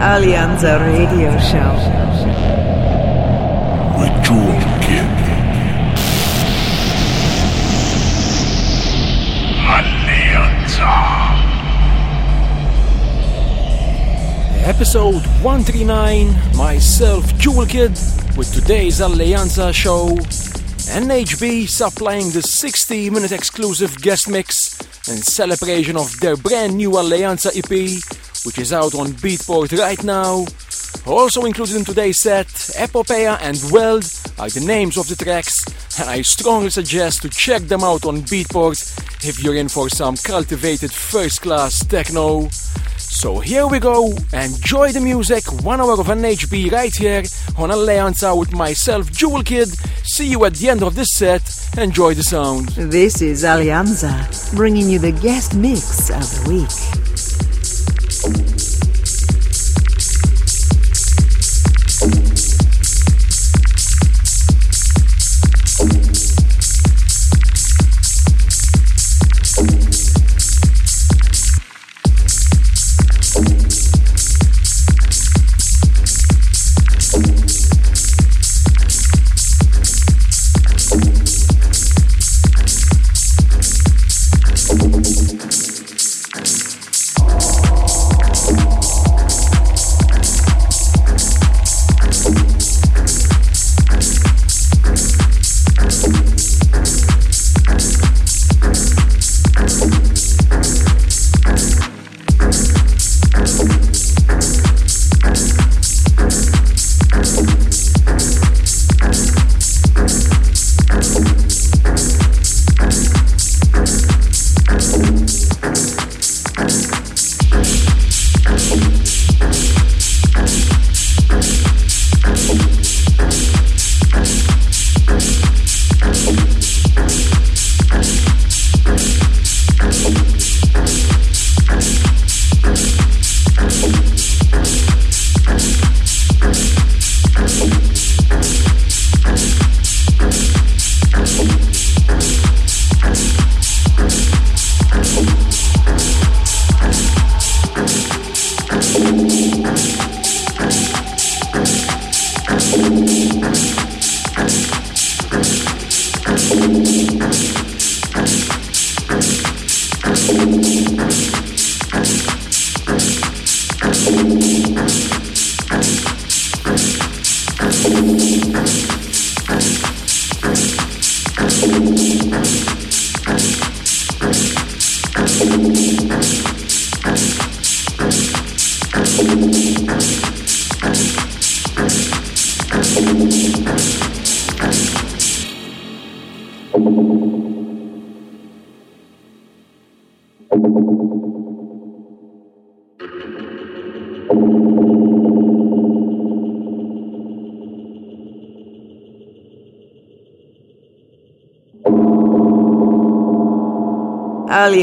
Alleanza Radio Show. With Jewel Kid. Alleanza. Episode 139, myself, Jewel Kid, with today's Alleanza show. NHB supplying the 60 minute exclusive guest mix in celebration of their brand new Alleanza EP, which is out on Beatport right now. Also included in today's set, Epopeia and Weld are the names of the tracks, and I strongly suggest to check them out on Beatport if you're in for some cultivated first class techno. So here we go, enjoy the music, one hour of NHB right here on Alleanza with myself, Jewel Kid. See you at the end of this set, enjoy the sound. This is Alleanza, bringing you the guest mix of the week. Thank you.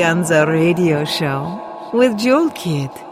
Alleanza Radio Show with Jewel Kid.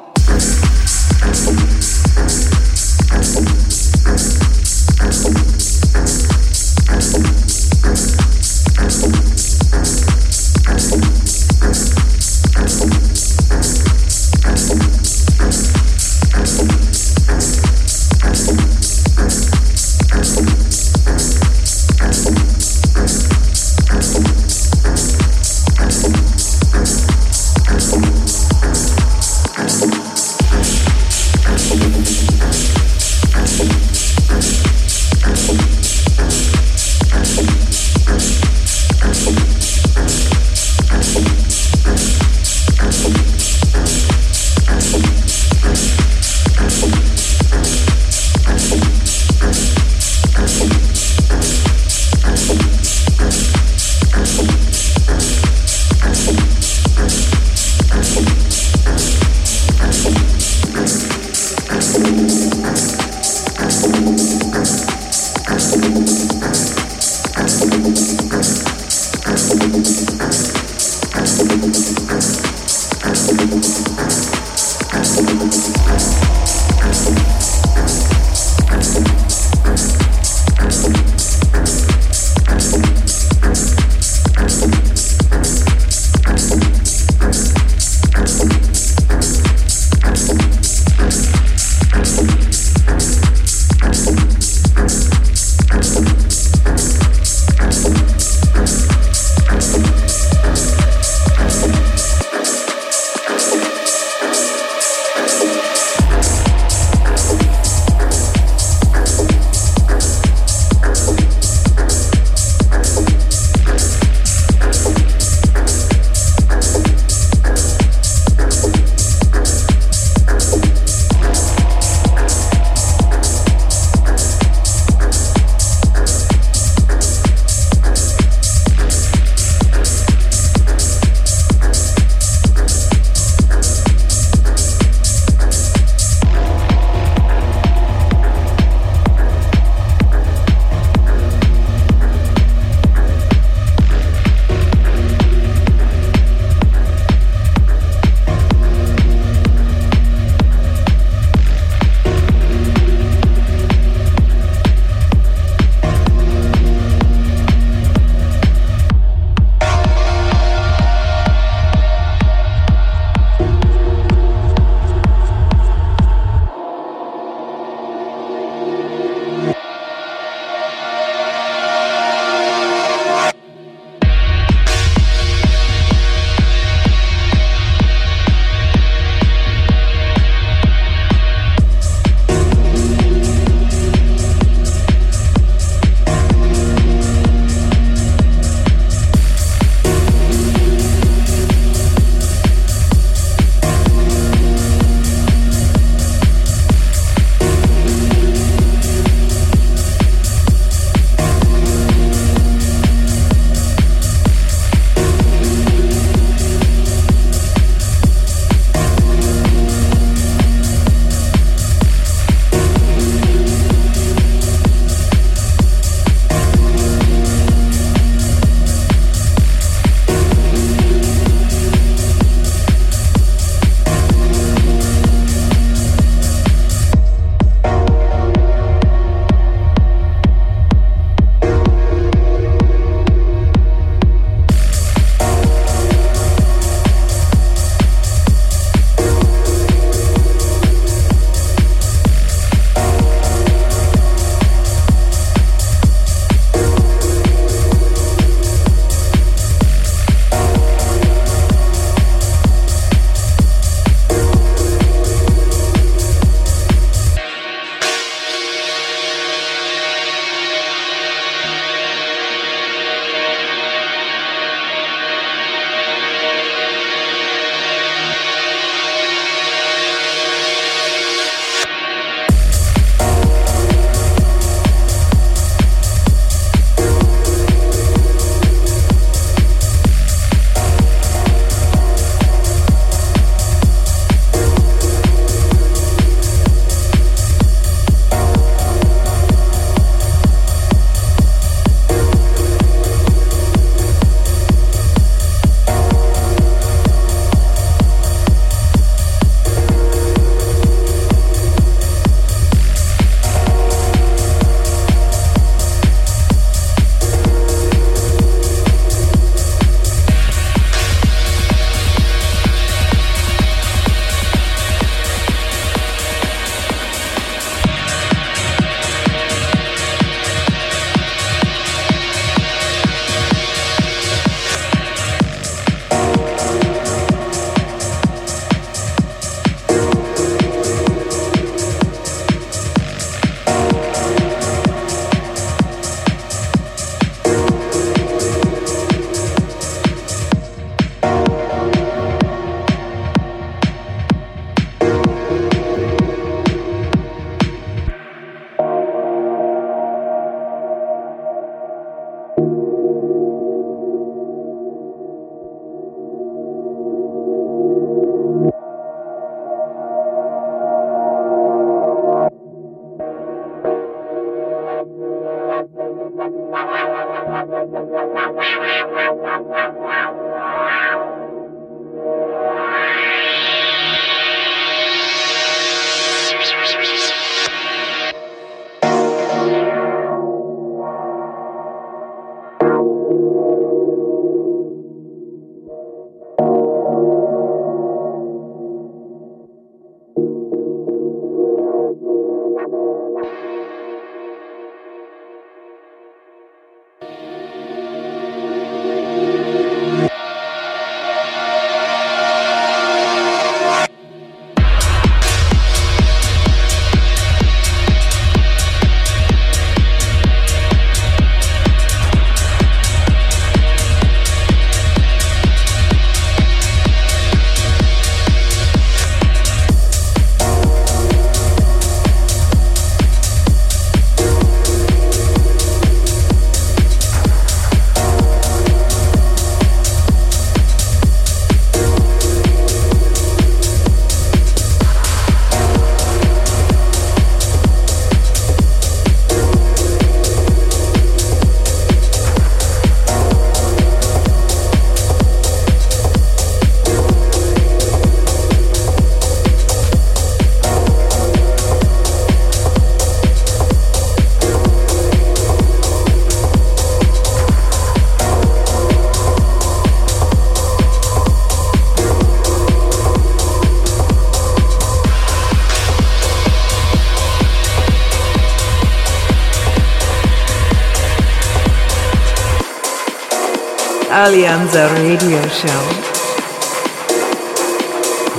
Alleanza Radio Show.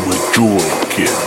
With Jewel Kid.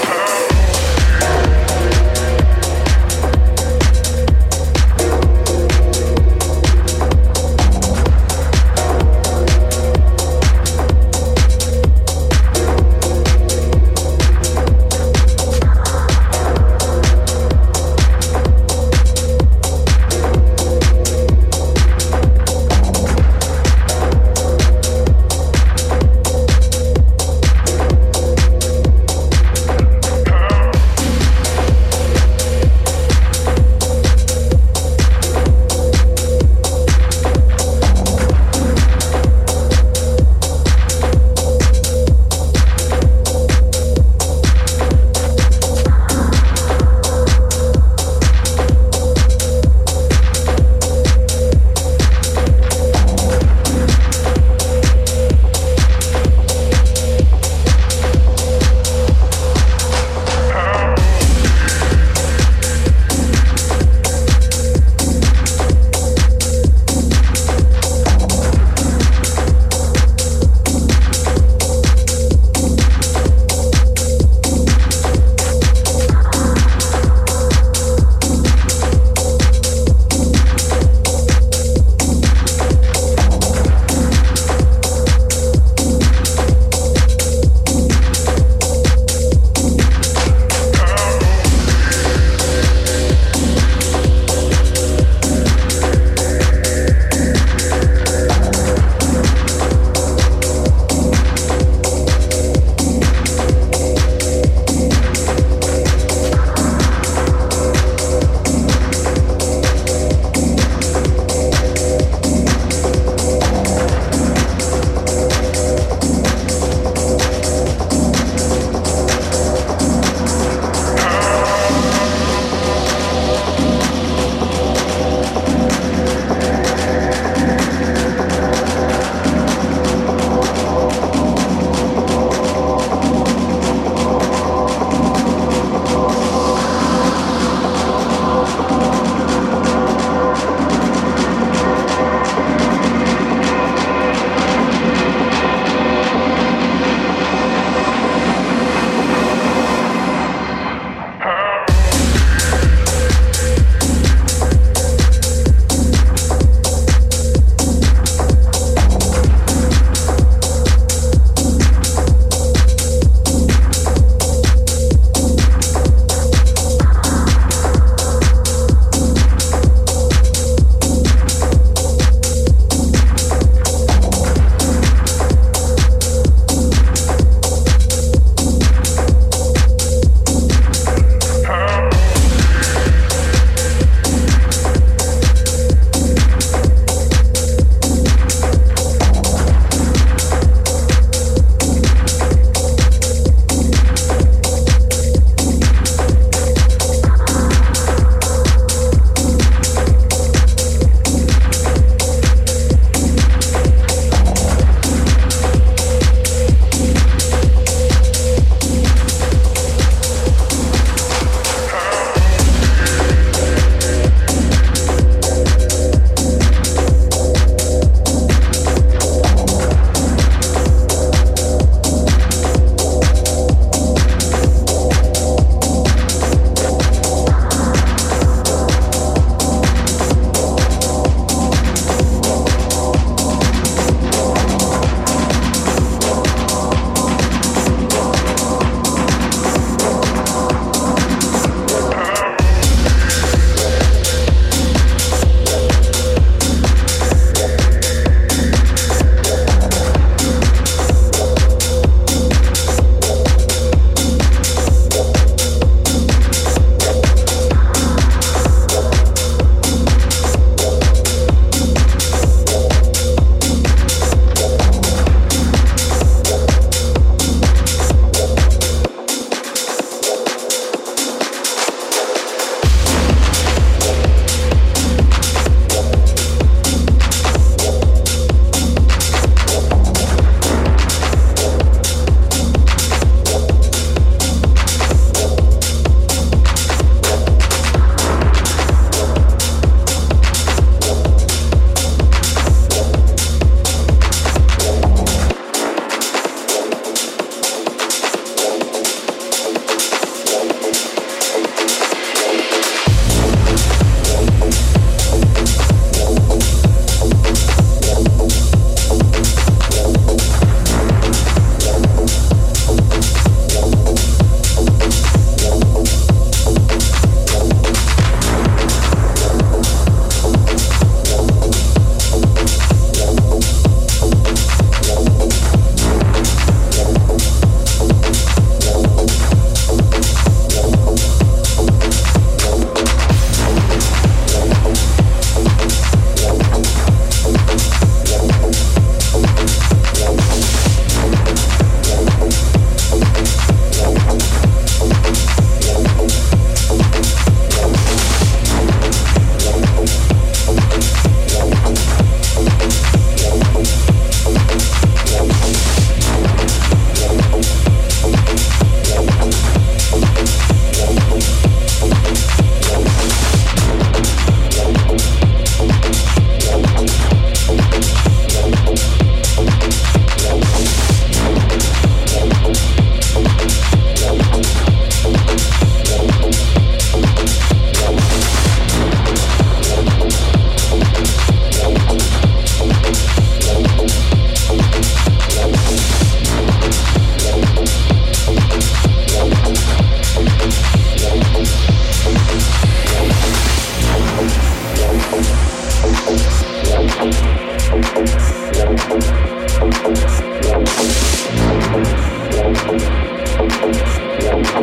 Thank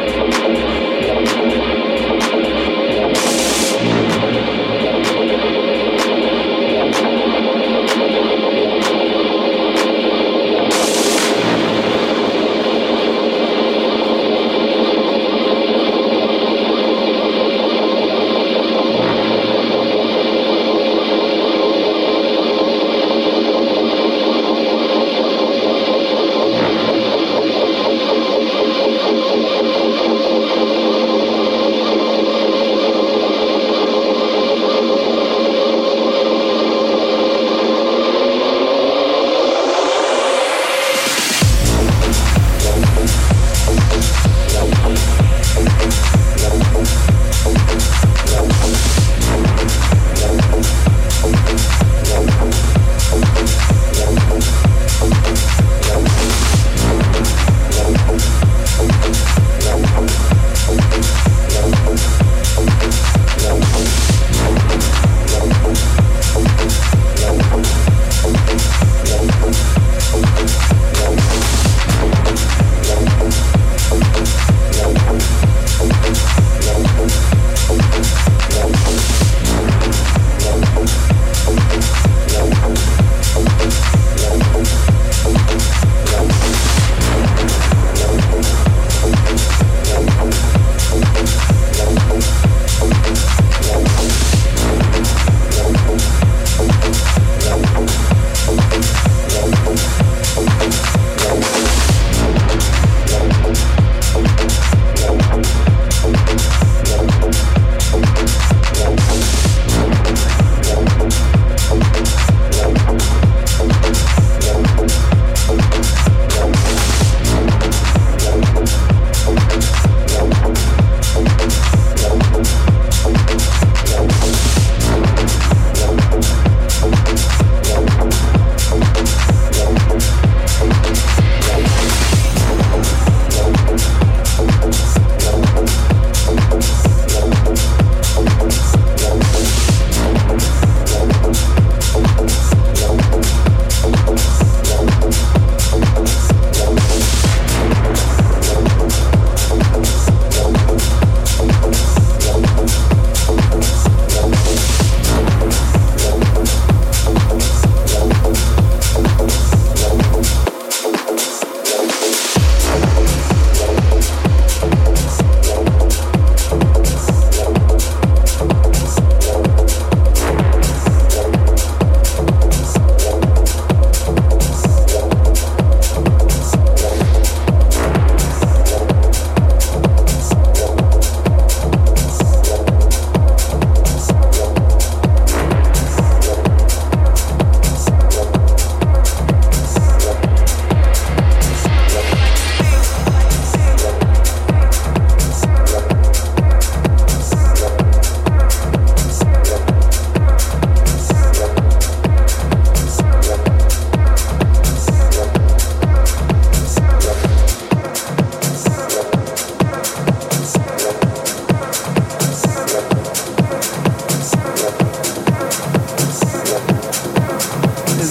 you.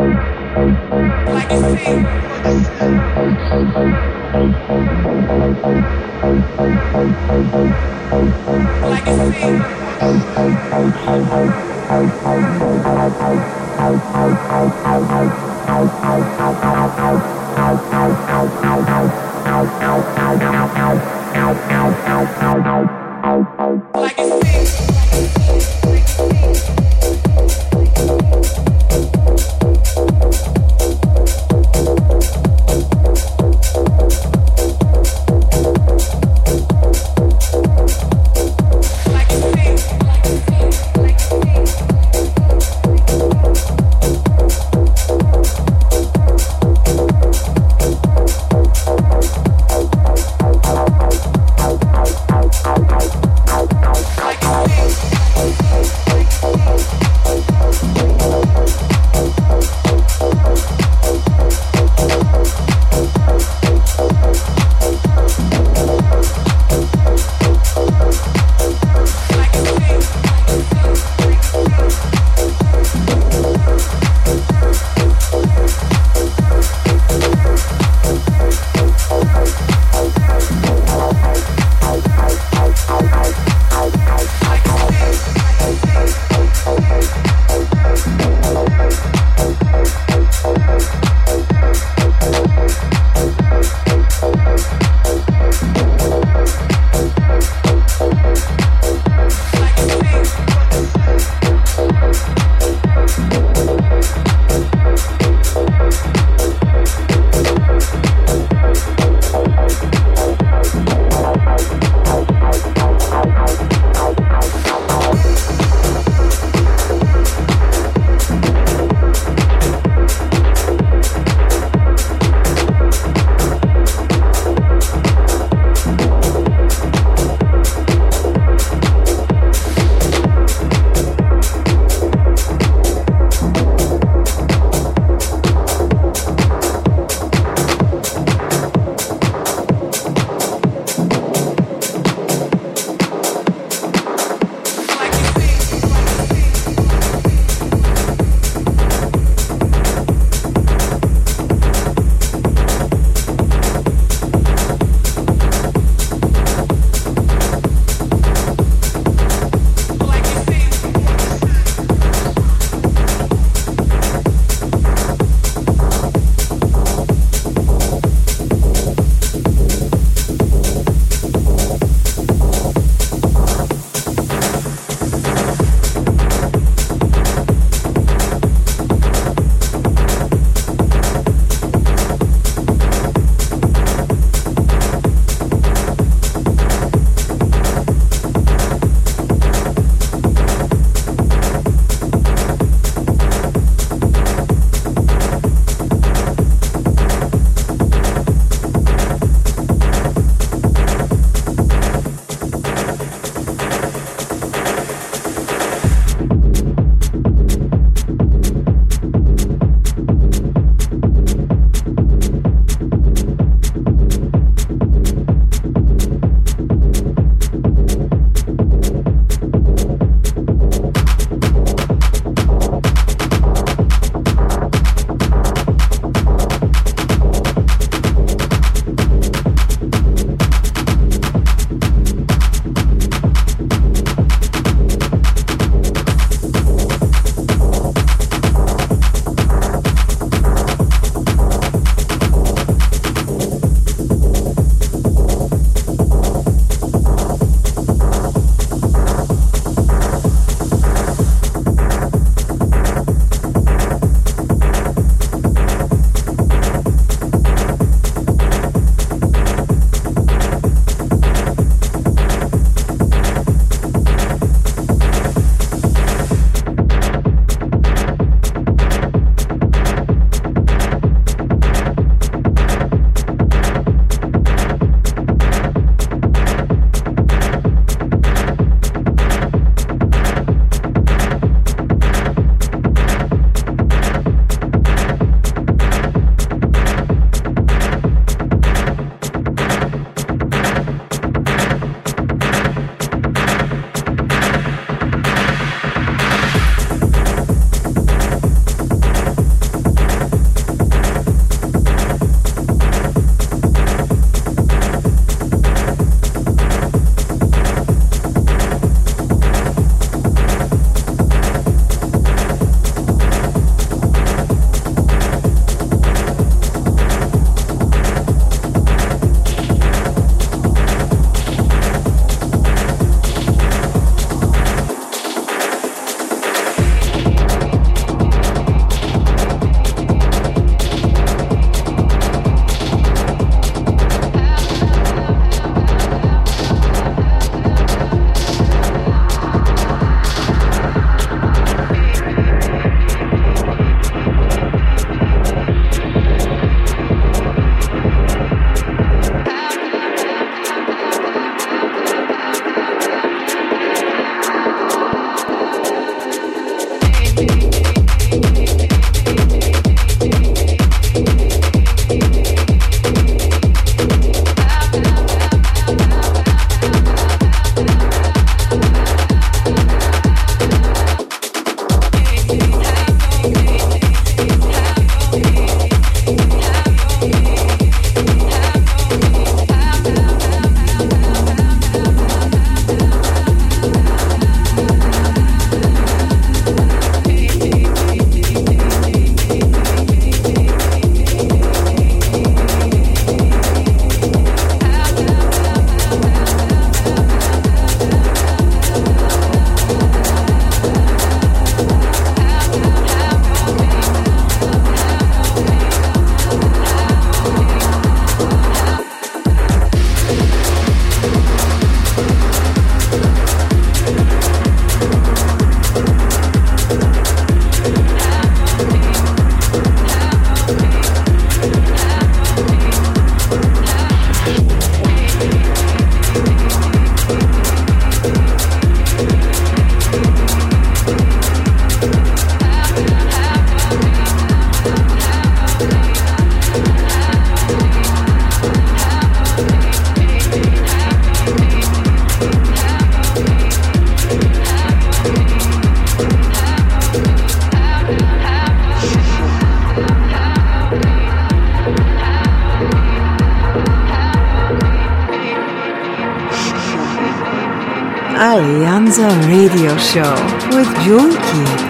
Out, out, out, Alleanza Radio Show with Kid.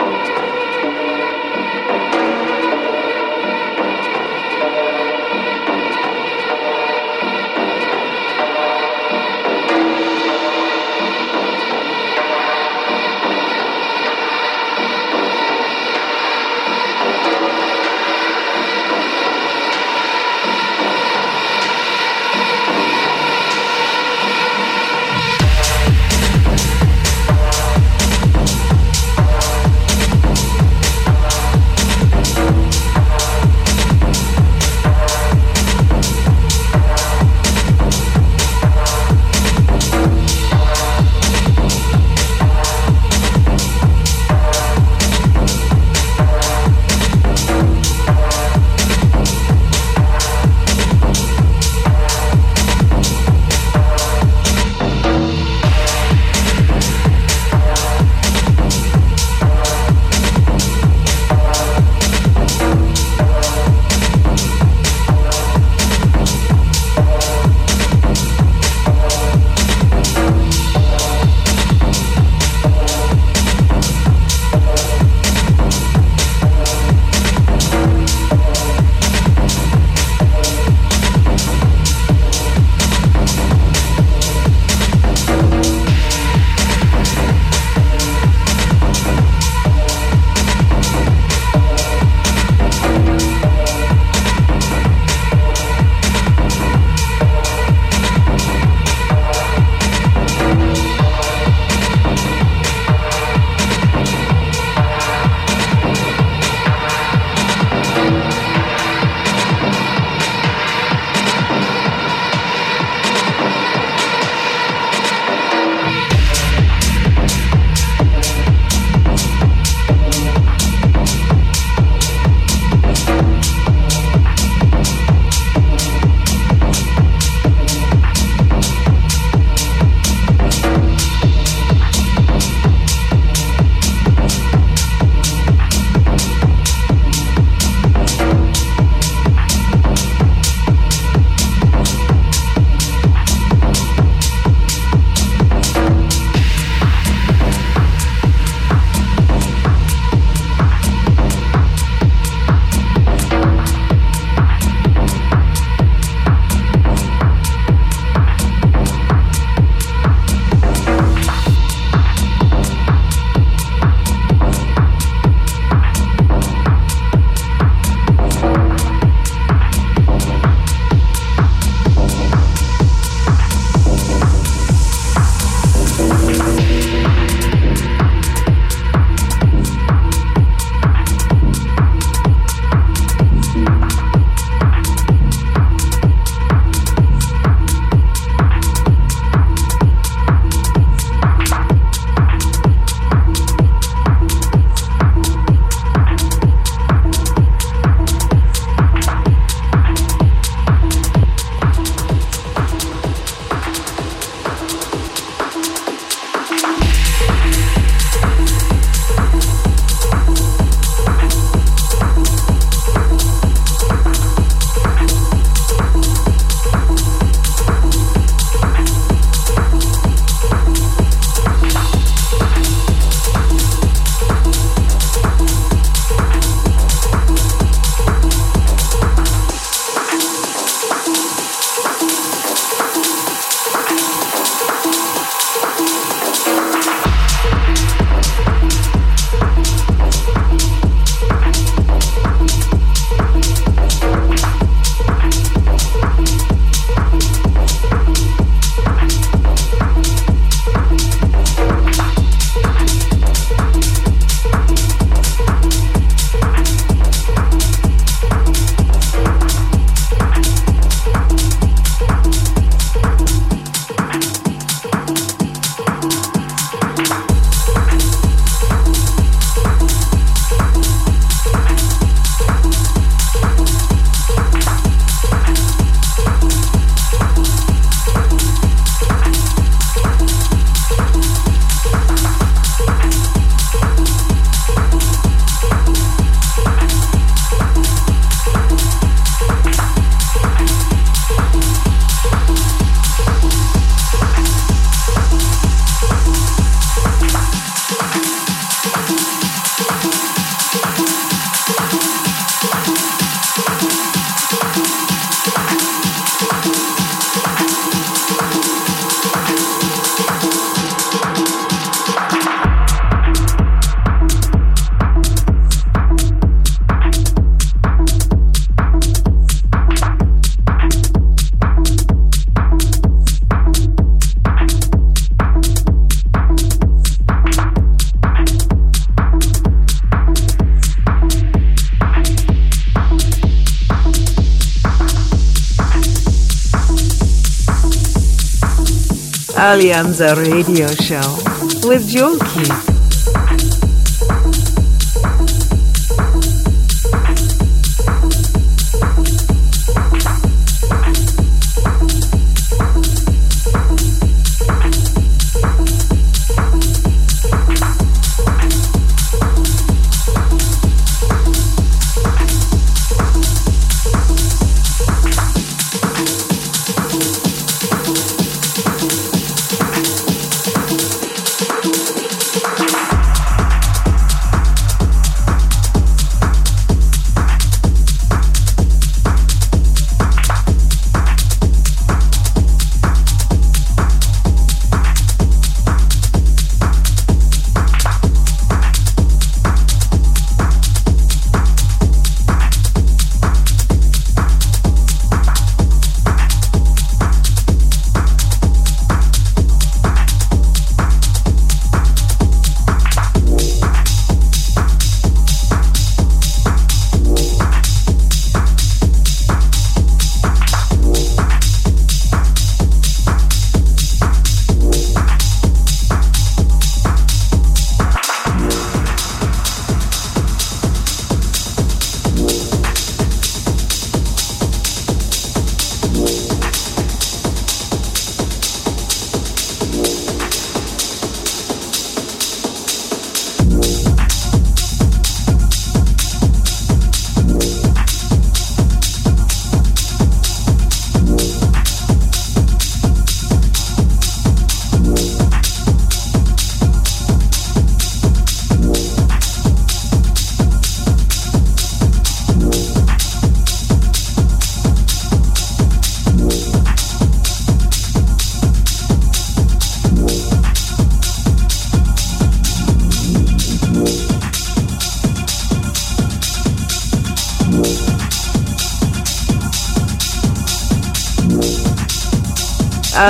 Alleanza Radio Show with Jewel Kid.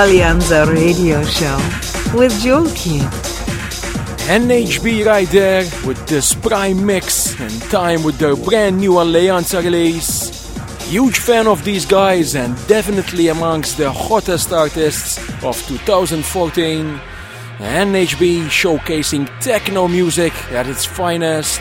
Alleanza Radio Show with Kid. NHB right there with this prime mix and time with their brand new Alleanza release. Huge fan of these guys and definitely amongst the hottest artists of 2014. NHB showcasing techno music at its finest.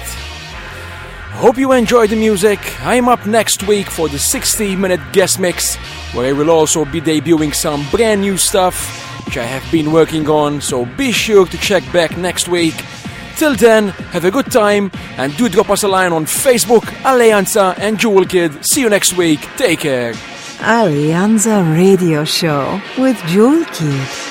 Hope you enjoyed the music. I'm up next week for the 60 minute guest mix, where I will also be debuting some brand new stuff, which I have been working on, so be sure to check back next week. Till then, have a good time and do drop us a line on Facebook, Alleanza and Jewel Kid. See you next week. Take care. Alleanza Radio Show with Jewel Kid.